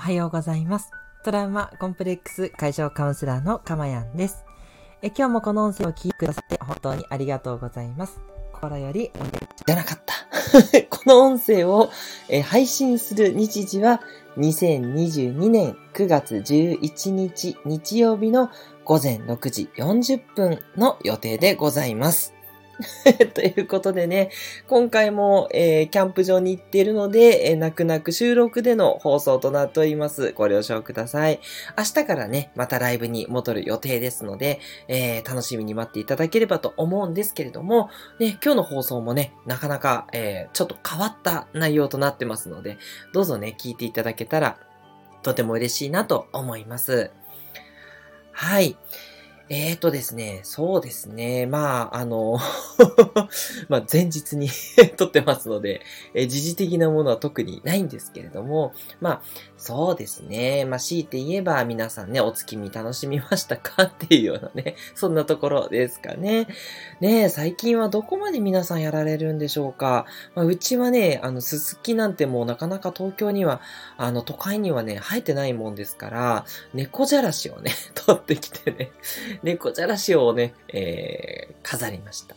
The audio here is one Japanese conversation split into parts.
おはようございます。トラウマコンプレックス解消カウンセラーのかまやんです。え今日もこの音声を聞いてくださって本当にありがとうございます。心よりお願いじゃなかった。この音声をえ配信する日時は2022年9月11日日曜日の午前6時40分の予定でございます。ということでね、今回も、えーキャンプ場に行っているので、えー泣く泣く収録での放送となっております。ご了承ください。明日からね、またライブに戻る予定ですので、えー楽しみに待っていただければと思うんですけれども、ね、今日の放送もね、なかなか、えーちょっと変わった内容となってますので、どうぞね、聞いていただけたら、とても嬉しいなと思います。はい。えーとですね、そうですね。まあ、あの、まあ、前日に 撮ってますので、え時事的なものは特にないんですけれども、まあ、そうですね。まあ、強いて言えば皆さんね、お月見楽しみましたかっていうようなね、そんなところですかね。ね、最近はどこまで皆さんやられるんでしょうか。まあ、うちはね、あの、すすきなんてもうなかなか東京には、あの、都会にはね、生えてないもんですから、猫じゃらしをね、取ってきてね、猫じゃらしをね、えー、飾りました。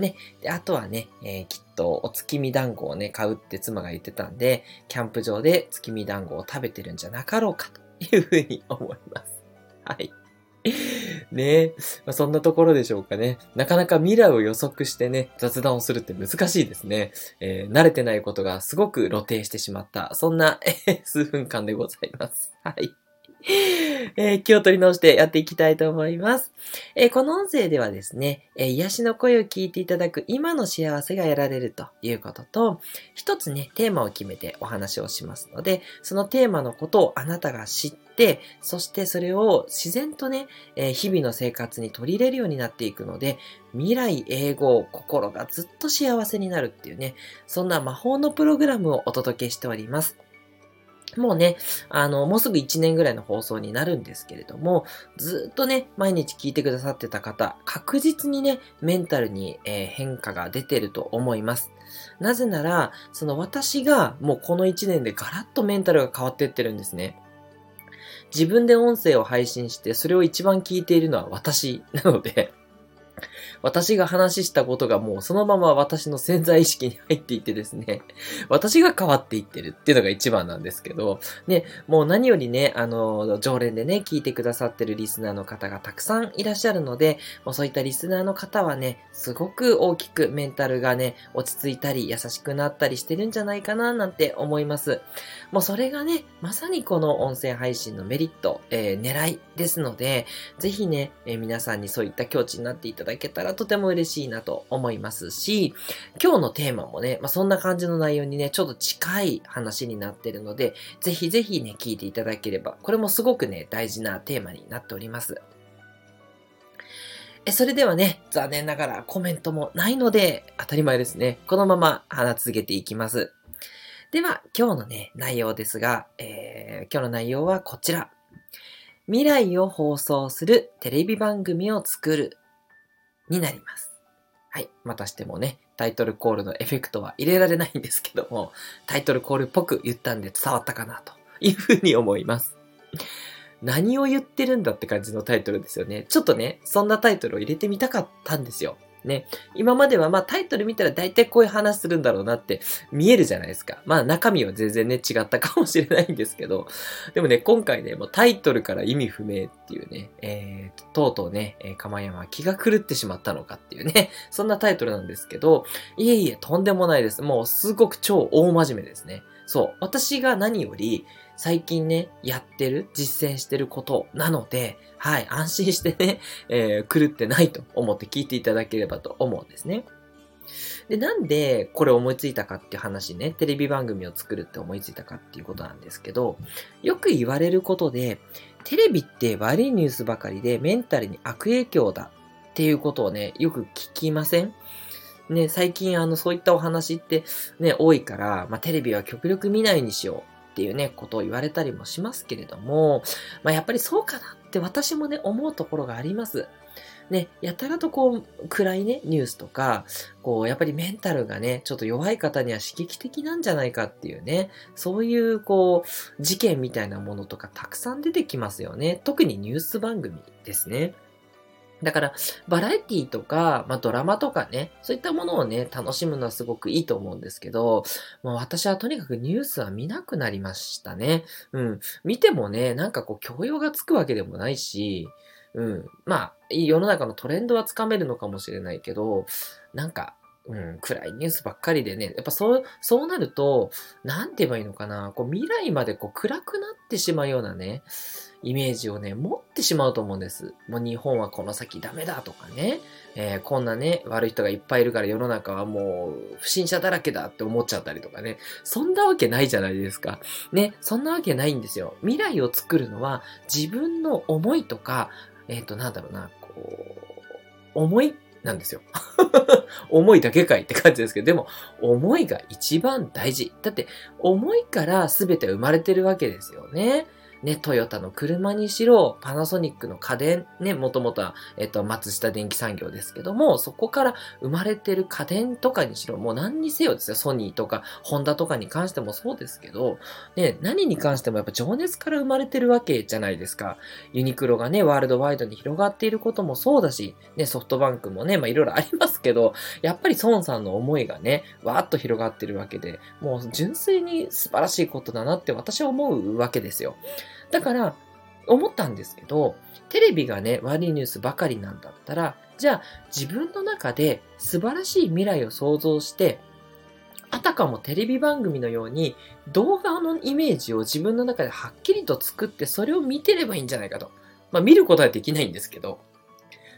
ね。で、あとはね、えーきっとお月見団子をね、買うって妻が言ってたんで、キャンプ場で月見団子を食べてるんじゃなかろうかというふうに思います。はい。ねまあ、そんなところでしょうかね。なかなか未来を予測してね、雑談をするって難しいですね。えー慣れてないことがすごく露呈してしまった、そんな、数分間でございます。はい。えー気を取り直してやっていきたいと思います。えーこの音声ではですね、えー癒しの声を聞いていただく今の幸せが得られるということと、一つね、テーマを決めてお話をしますので、そのテーマのことをあなたが知って、そしてそれを自然とね、え日々の生活に取り入れるようになっていくので、未来英語、心がずっと幸せになるっていうね、そんな魔法のプログラムをお届けしております。もうね、あの、もうすぐ1年ぐらいの放送になるんですけれども、ずっとね、毎日聞いてくださってた方、確実にね、メンタルに、えー変化が出てると思います。なぜなら、その私がもうこの1年でガラッとメンタルが変わってってるんですね。自分で音声を配信して、それを一番聞いているのは私なので、私が話したことがもうそのまま私の潜在意識に入っていってですね、私が変わっていってるっていうのが一番なんですけど、ね、もう何よりね、あの、常連でね、聞いてくださってるリスナーの方がたくさんいらっしゃるので、もうそういったリスナーの方はね、すごく大きくメンタルがね、落ち着いたり優しくなったりしてるんじゃないかななんて思います。もうそれがね、まさにこの音声配信のメリット、えー狙いですので、ぜひね、えー皆さんにそういった境地になっていただけたらとても嬉しいなと思いますし、今日のテーマもね、まあ、そんな感じの内容にね、ちょっと近い話になってるので、ぜひぜひね、聞いていただければ、これもすごくね、大事なテーマになっております。え、それではね、残念ながらコメントもないので、当たり前ですね。このまま話し続けていきます。では、今日のね、内容ですが、えー今日の内容はこちら。未来を放送するテレビ番組を作るになります。はい。またしてもね、タイトルコールのエフェクトは入れられないんですけども、タイトルコールっぽく言ったんで伝わったかなというふうに思います。何を言ってるんだって感じのタイトルですよね。ちょっとね、そんなタイトルを入れてみたかったんですよ。ね。今まではまあタイトル見たら大体こういう話するんだろうなって見えるじゃないですか。まあ中身は全然ね違ったかもしれないんですけど、でもね、今回ね、もうタイトルから意味不明っていうね、えー、とうとうね、えー、かまやまは気が狂ってしまったのかっていうね、そんなタイトルなんですけど、いえいえ、とんでもないです。もうすごく超大真面目ですね。そう。私が何より最近ね、やってる、実践してることなので、はい、安心してね、えー狂ってないと思って聞いていただければと思うんですね。で、なんでこれ思いついたかっていう話ね、テレビ番組を作るって思いついたかっていうことなんですけど、よく言われることで、テレビって悪いニュースばかりでメンタルに悪影響だっていうことをね、よく聞きません？ね、最近あの、そういったお話ってね、多いから、まあ、テレビは極力見ないにしようっていうね、ことを言われたりもしますけれども、まあ、やっぱりそうかなって私もね、思うところがあります。ね、やたらとこう、暗いね、ニュースとか、こう、やっぱりメンタルがね、ちょっと弱い方には刺激的なんじゃないかっていうね、そういう、こう、事件みたいなものとかたくさん出てきますよね。特にニュース番組ですね。だから、バラエティとか、まあ、ドラマとかね、そういったものをね、楽しむのはすごくいいと思うんですけど、もう私はとにかくニュースは見なくなりましたね。うん。見てもね、なんかこう、教養がつくわけでもないし、うん。まあ、世の中のトレンドはつかめるのかもしれないけど、なんか、うん、暗いニュースばっかりでね、やっぱそう、そうなると、なんて言えばいいのかな、こう未来までこう暗くなってしまうようなね、イメージをね、持ってしまうと思うんです。もう日本はこの先ダメだとかね、えー、こんなね、悪い人がいっぱいいるから世の中はもう不審者だらけだって思っちゃったりとかね、そんなわけないじゃないですか。ね、そんなわけないんですよ。未来を作るのは自分の思いとか、えっ、ー、と、なんだろうな、こう、思いっなんですよ。思いだけかいって感じですけど、でも、思いが一番大事。だって、思いから全て生まれてるわけですよね。ね、トヨタの車にしろ、パナソニックの家電、ね、もともとは、えっと、松下電機産業ですけども、そこから生まれてる家電とかにしろ、もう何にせよですよ、ソニーとか、ホンダとかに関してもそうですけど、ね、何に関してもやっぱ情熱から生まれてるわけじゃないですか。ユニクロがね、ワールドワイドに広がっていることもそうだし、ね、ソフトバンクもね、まあいろいろありますけど、やっぱり孫さんの思いがね、わーっと広がってるわけで、もう純粋に素晴らしいことだなって私は思うわけですよ。だから、思ったんですけど、テレビがね、悪いニュースばかりなんだったら、じゃあ自分の中で素晴らしい未来を想像して、あたかもテレビ番組のように動画のイメージを自分の中ではっきりと作ってそれを見てればいいんじゃないかと。まあ見ることはできないんですけど、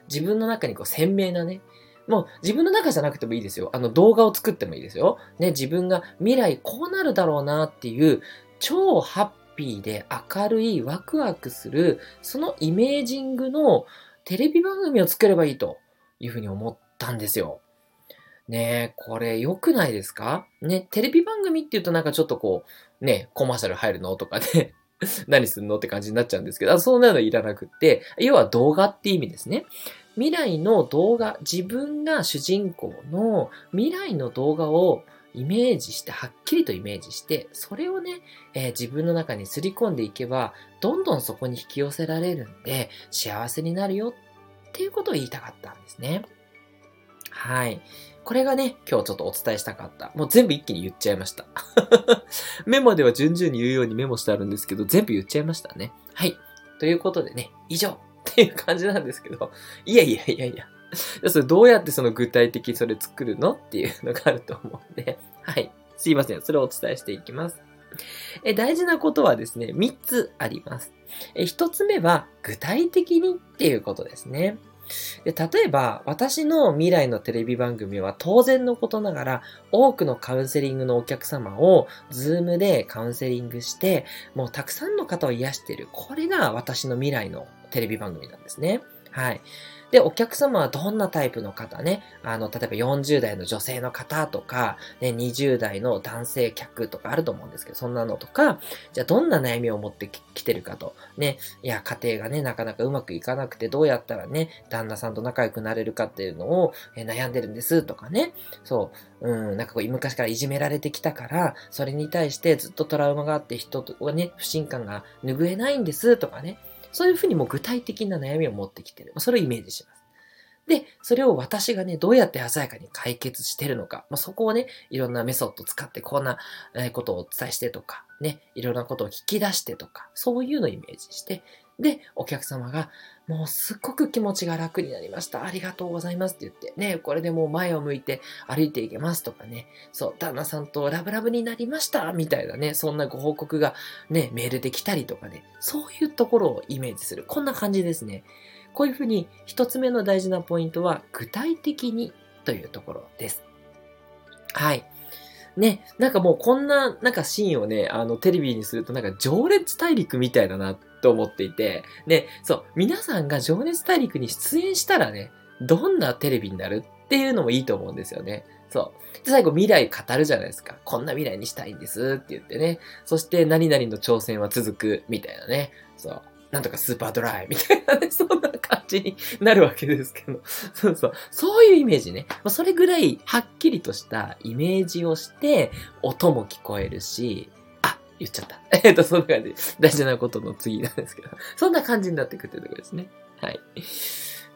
自分の中にこう鮮明なね、もう自分の中じゃなくてもいいですよ。あの動画を作ってもいいですよ。ね、自分が未来こうなるだろうなっていう超ハッピーで明るいワクワクする、そのイメージングのテレビ番組を作ればいいというふうに思ったんですよ。ねえ、これ良くないですか？ね、テレビ番組って言うとなんかちょっとこう、ね、コマーシャル入るのとかね 何すんのって感じになっちゃうんですけど、そんなのいらなくって、要は動画って意味ですね。未来の動画、自分が主人公の未来の動画をイメージして、はっきりとイメージして、それをね、えー、自分の中にすり込んでいけば、どんどんそこに引き寄せられるんで、幸せになるよっていうことを言いたかったんですね。はい。これがね、今日ちょっとお伝えしたかった。もう全部一気に言っちゃいました。メモでは順々に言うようにメモしてあるんですけど、全部言っちゃいましたね。はい。ということでね、以上っていう感じなんですけど、いやいやいやいや、それどうやってその具体的それ作るのっていうのがあると思うんで、はい。すいません。それをお伝えしていきます。え大事なことはですね、3つあります。え1つ目は、具体的にっていうことですね。で例えば、私の未来のテレビ番組は当然のことながら、多くのカウンセリングのお客様を、ズームでカウンセリングして、もうたくさんの方を癒している。これが私の未来のテレビ番組なんですね。はい。で、お客様はどんなタイプの方ね、あの、例えば40代の女性の方とか、ね、20代の男性客とかあると思うんですけど、そんなのとか、じゃあどんな悩みを持ってきてるかと、ね、いや、家庭がね、なかなかうまくいかなくて、どうやったらね、旦那さんと仲良くなれるかっていうのを、え悩んでるんですとかね、そう、うん、なんかこう、昔からいじめられてきたから、それに対してずっとトラウマがあって人はね、不信感が拭えないんですとかね、そういうふうにもう具体的な悩みを持ってきてる。それをイメージします。で、それを私がね、どうやって鮮やかに解決してるのか、まあ、そこをね、いろんなメソッドを使ってこんなことをお伝えしてとか、ね、いろんなことを聞き出してとか、そういうのをイメージして、で、お客様が、もうすっごく気持ちが楽になりました。ありがとうございますって言って、ね、これでもう前を向いて歩いていけますとかね、そう、旦那さんとラブラブになりましたみたいなね、そんなご報告がね、メールで来たりとかね、そういうところをイメージする。こんな感じですね。こういうふうに一つ目の大事なポイントは具体的にというところです。はい。ね、なんかもうこんな、なんかシーンをね、あの、テレビにするとなんか情熱大陸みたいだなと思っていて、ね、そう、皆さんが情熱大陸に出演したらね、どんなテレビになるっていうのもいいと思うんですよね。そう。で、最後未来語るじゃないですか。こんな未来にしたいんですって言ってね。そして何々の挑戦は続くみたいなね。そう。なんとかスーパードライみたいなね、そんな感じになるわけですけど。そうそう。そういうイメージね。それぐらいはっきりとしたイメージをして、音も聞こえるし、言っちゃった。えっと、そんな感じ。大事なことの次なんですけど。そんな感じになってくるというところですね。はい。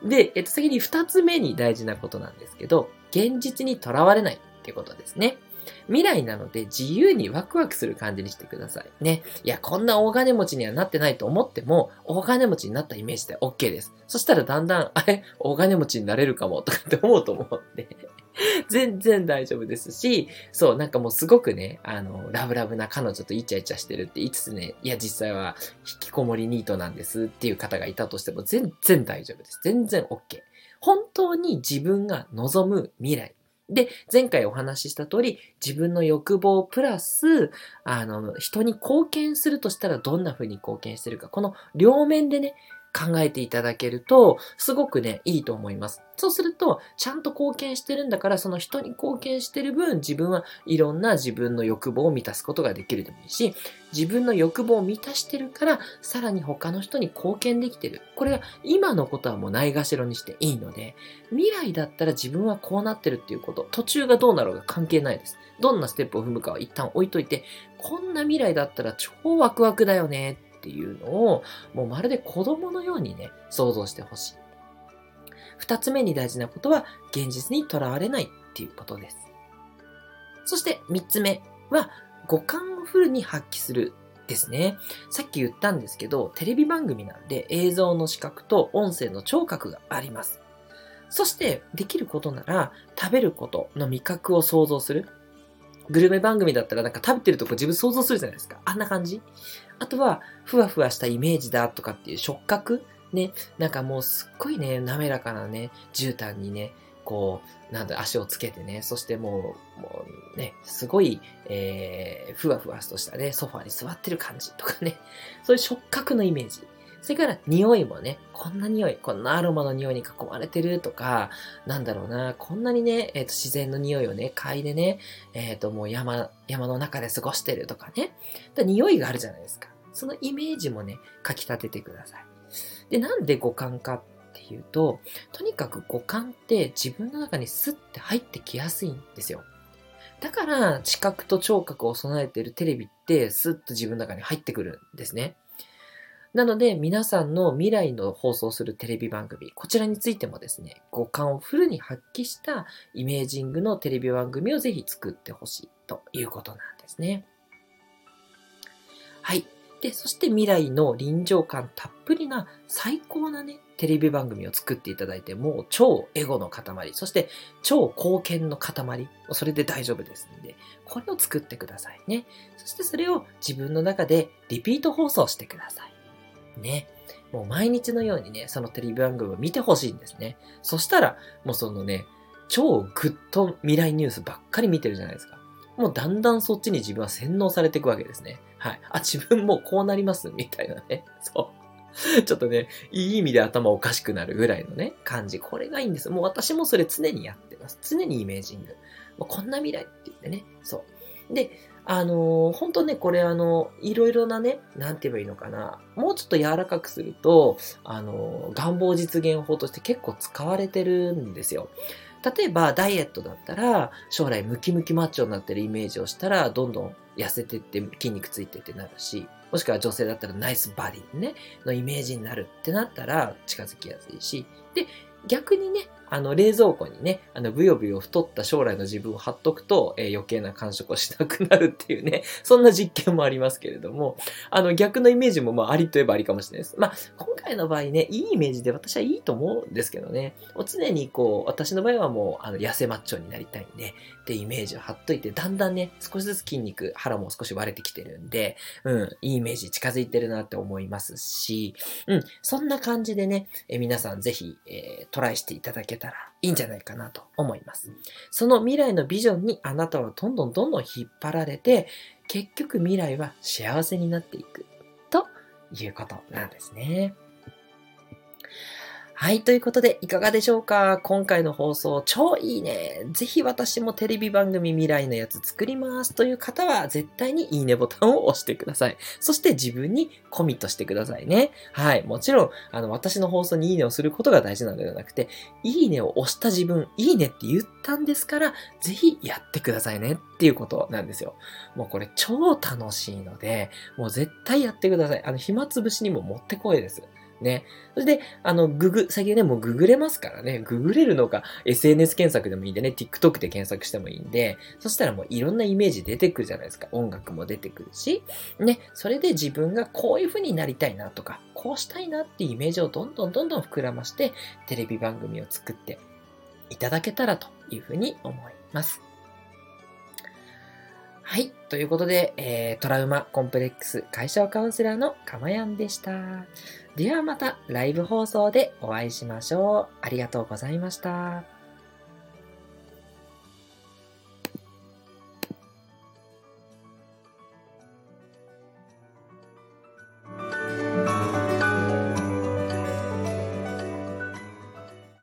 で、えっと、次に二つ目に大事なことなんですけど、現実にとらわれないってことですね。未来なので自由にワクワクする感じにしてください。ね。いや、こんな大金持ちにはなってないと思っても、大金持ちになったイメージで OK です。そしたらだんだん、あれ、大金持ちになれるかもとかって思うと思うんで 全然大丈夫ですし、そう、なんかもうすごくね、あの、ラブラブな彼女とイチャイチャしてるって言いつつね、いや、実際は引きこもりニートなんですっていう方がいたとしても全然大丈夫です。全然 OK。本当に自分が望む未来。で、前回お話しした通り、自分の欲望プラス、あの、人に貢献するとしたらどんな風に貢献してるか、この両面でね、考えていただけると、すごくね、いいと思います。そうすると、ちゃんと貢献してるんだから、その人に貢献してる分、自分はいろんな自分の欲望を満たすことができるでもいいし、自分の欲望を満たしてるから、さらに他の人に貢献できてる。これは今のことはもうないがしろにしていいので、未来だったら自分はこうなってるっていうこと、途中がどうなろうが関係ないです。どんなステップを踏むかは一旦置いといて、こんな未来だったら超ワクワクだよねっていうのを、もうまるで子供のようにね、想像してほしい。二つ目に大事なことは、現実にとらわれないっていうことです。そして三つ目は、五感をフルに発揮するですね。さっき言ったんですけど、テレビ番組なんで映像の視覚と音声の聴覚があります。そして、できることなら、食べることの味覚を想像する。グルメ番組だったらなんか食べてるとこ自分想像するじゃないですか。あんな感じあとは、ふわふわしたイメージだとかっていう触覚ね、なんかもうすっごいね、滑らかなね、絨毯にね、こう、なんだ、足をつけてね、そしてもう、もうね、すごい、えー、ふわふわとしたね、ソファーに座ってる感じとかね、そういう触覚のイメージ。それから匂いもね、こんな匂い、こんなアロマの匂いに囲まれてるとか、なんだろうな、こんなにね、えっ、ー、と、自然の匂いをね、嗅いでね、えっ、ー、と、もう山、山の中で過ごしてるとかね。だ匂いがあるじゃないですか。そのイメージもね、書き立ててください。で、なんで五感かっていうと、とにかく五感って自分の中にスッて入ってきやすいんですよ。だから、知覚と聴覚を備えているテレビってスッと自分の中に入ってくるんですね。なので、皆さんの未来の放送するテレビ番組、こちらについてもですね、五感をフルに発揮したイメージングのテレビ番組をぜひ作ってほしいということなんですね。はい。で、そして未来の臨場感たっぷりな最高なね、テレビ番組を作っていただいて、もう超エゴの塊、そして超貢献の塊、それで大丈夫ですんで、これを作ってくださいね。そしてそれを自分の中でリピート放送してください。ね。もう毎日のようにね、そのテレビ番組を見てほしいんですね。そしたら、もうそのね、超グッと未来ニュースばっかり見てるじゃないですか。もうだんだんそっちに自分は洗脳されていくわけですね。はい。あ、自分もこうなりますみたいなね。そう。ちょっとね、いい意味で頭おかしくなるぐらいのね、感じ。これがいいんです。もう私もそれ常にやってます。常にイメージング。もうこんな未来って言ってね。そう。で、あのー、本当ね、これあの、いろいろなね、なんて言えばいいのかな。もうちょっと柔らかくすると、あのー、願望実現法として結構使われてるんですよ。例えば、ダイエットだったら、将来ムキムキマッチョになってるイメージをしたら、どんどん痩せてって筋肉ついてってなるし、もしくは女性だったらナイスバディね、のイメージになるってなったら近づきやすいし、で、逆にね、あの、冷蔵庫にね、あの、ブヨブヨ太った将来の自分を貼っとくと、えー、余計な感触をしなくなるっていうね、そんな実験もありますけれども、あの、逆のイメージも、まあ、ありといえばありかもしれないです。まあ、今回の場合ね、いいイメージで私はいいと思うんですけどね、常にこう、私の場合はもう、あの、痩せマッチョになりたいんで、ってイメージを貼っといて、だんだんね、少しずつ筋肉、腹も少し割れてきてるんで、うん、いいイメージ近づいてるなって思いますし、うん、そんな感じでね、え皆さんぜひ、えー、トライしていただけたらいいんじゃないかなと思います。その未来のビジョンにあなたはどんどんどんどん引っ張られて、結局未来は幸せになっていくということなんですね。はい、ということで、いかがでしょうか？今回の放送、超いいね。ぜひ私もテレビ番組未来のやつ作りますという方は、絶対にいいねボタンを押してください。そして自分にコミットしてくださいね。はい、もちろん、あの、私の放送にいいねをすることが大事なのではなくて、いいねを押した自分、いいねって言ったんですから、ぜひやってくださいねっていうことなんですよ。もうこれ超楽しいので、もう絶対やってください。あの、暇つぶしにももってこいです。ね。それで、あの、ググ、最近ね、もうググれますからね。ググれるのか、SNS 検索でもいいんでね、TikTok で検索してもいいんで、そしたらもういろんなイメージ出てくるじゃないですか。音楽も出てくるし、ね、それで自分がこういう風になりたいなとか、こうしたいなっていうイメージをどんどんどんどん膨らまして、テレビ番組を作っていただけたらという風に思います。はい。ということで、えー、トラウマコンプレックス解消カウンセラーのかまやんでした。ではまたライブ放送でお会いしましょう。ありがとうございました。